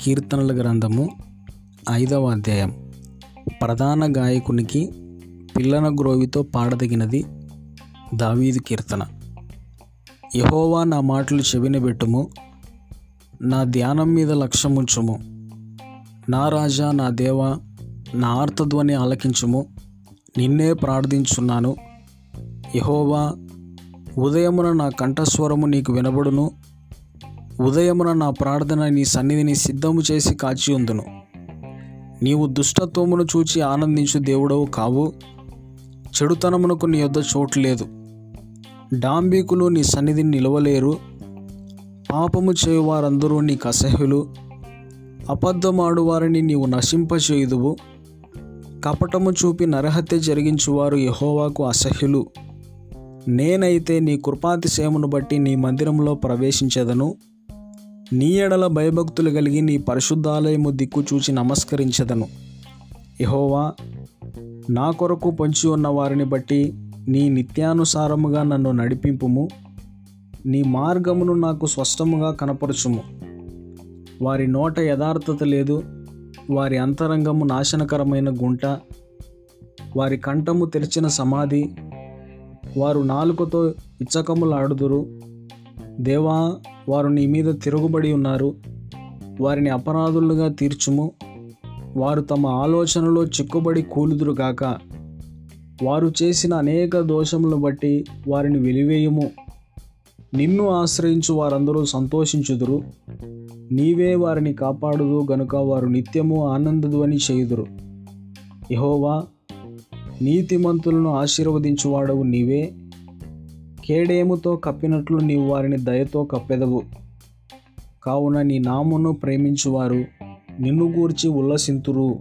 కీర్తనల గ్రంథము ఐదవ అధ్యాయం. ప్రధాన గాయకునికి పిల్లన గ్రోవితో పాడదగినది దావీదు కీర్తన. యహోవా నా మాటలు చెవినబెట్టుము నా ధ్యానం మీద లక్ష్యముంచుము నా రాజా నా దేవా నా ఆర్తధ్వని ఆలకించుము నిన్నే ప్రార్థించున్నాను. యహోవా ఉదయమున నా కంఠస్వరము నీకు వినబడును ఉదయమున నా ప్రార్థన నీ సన్నిధిని సిద్ధము చేసి కాచి ఉందును. నీవు దుష్టత్వమును చూచి ఆనందించు దేవుడవు కావు. చెడుతనమునకు నీ యొద్ద చోటు లేదు. డాంబీకులు నీ సన్నిధిని నిలవలేరు. పాపము చేయు వారందరూ నీకు అసహ్యులు. అబద్ధమాడు వారిని నీవు నశింపచేయుదువు. కపటము చూపి నరహత్య జరిగించువారు యహోవాకు అసహ్యులు. నేనైతే నీ కృపాతిశయమును బట్టి నీ మందిరంలో ప్రవేశించదను. నీ ఎడల భయభక్తులు కలిగి నీ పరిశుద్ధాలయము దిక్కు చూచి నమస్కరించదను. యహోవా నా కొరకు పొంచి ఉన్న వారిని బట్టి నీ నిత్యానుసారముగా నన్ను నడిపింపుము. నీ మార్గమును నాకు స్పష్టముగా కనపరచుము. వారి నోట యథార్థత లేదు. వారి అంతరంగము నాశనకరమైన గుంట. వారి కంఠము తెరిచిన సమాధి. వారు నాలుకతో ఇచ్చకములాడుదురు. దేవా వారు నీ మీద తిరుగుబడి ఉన్నారు. వారిని అపరాధులుగా తీర్చుము. వారు తమ ఆలోచనలో చిక్కుబడి కూలుదురుగాక వారు చేసిన అనేక దోషములను బట్టి వారిని వెలివేయము. నిన్ను ఆశ్రయించు వారందరూ సంతోషించుదురు. నీవే వారిని కాపాడుదు గనుక వారు నిత్యము ఆనందధ్వని చేయుదురు. యహోవా నీతిమంతులను ఆశీర్వదించువాడవు నీవే. కేడేముతో కప్పినట్లు నీవు వారిని దయతో కప్పెదవు. కావున నీ నామును ప్రేమించువారు. నిన్ను గూర్చి ఉల్లసింతురు.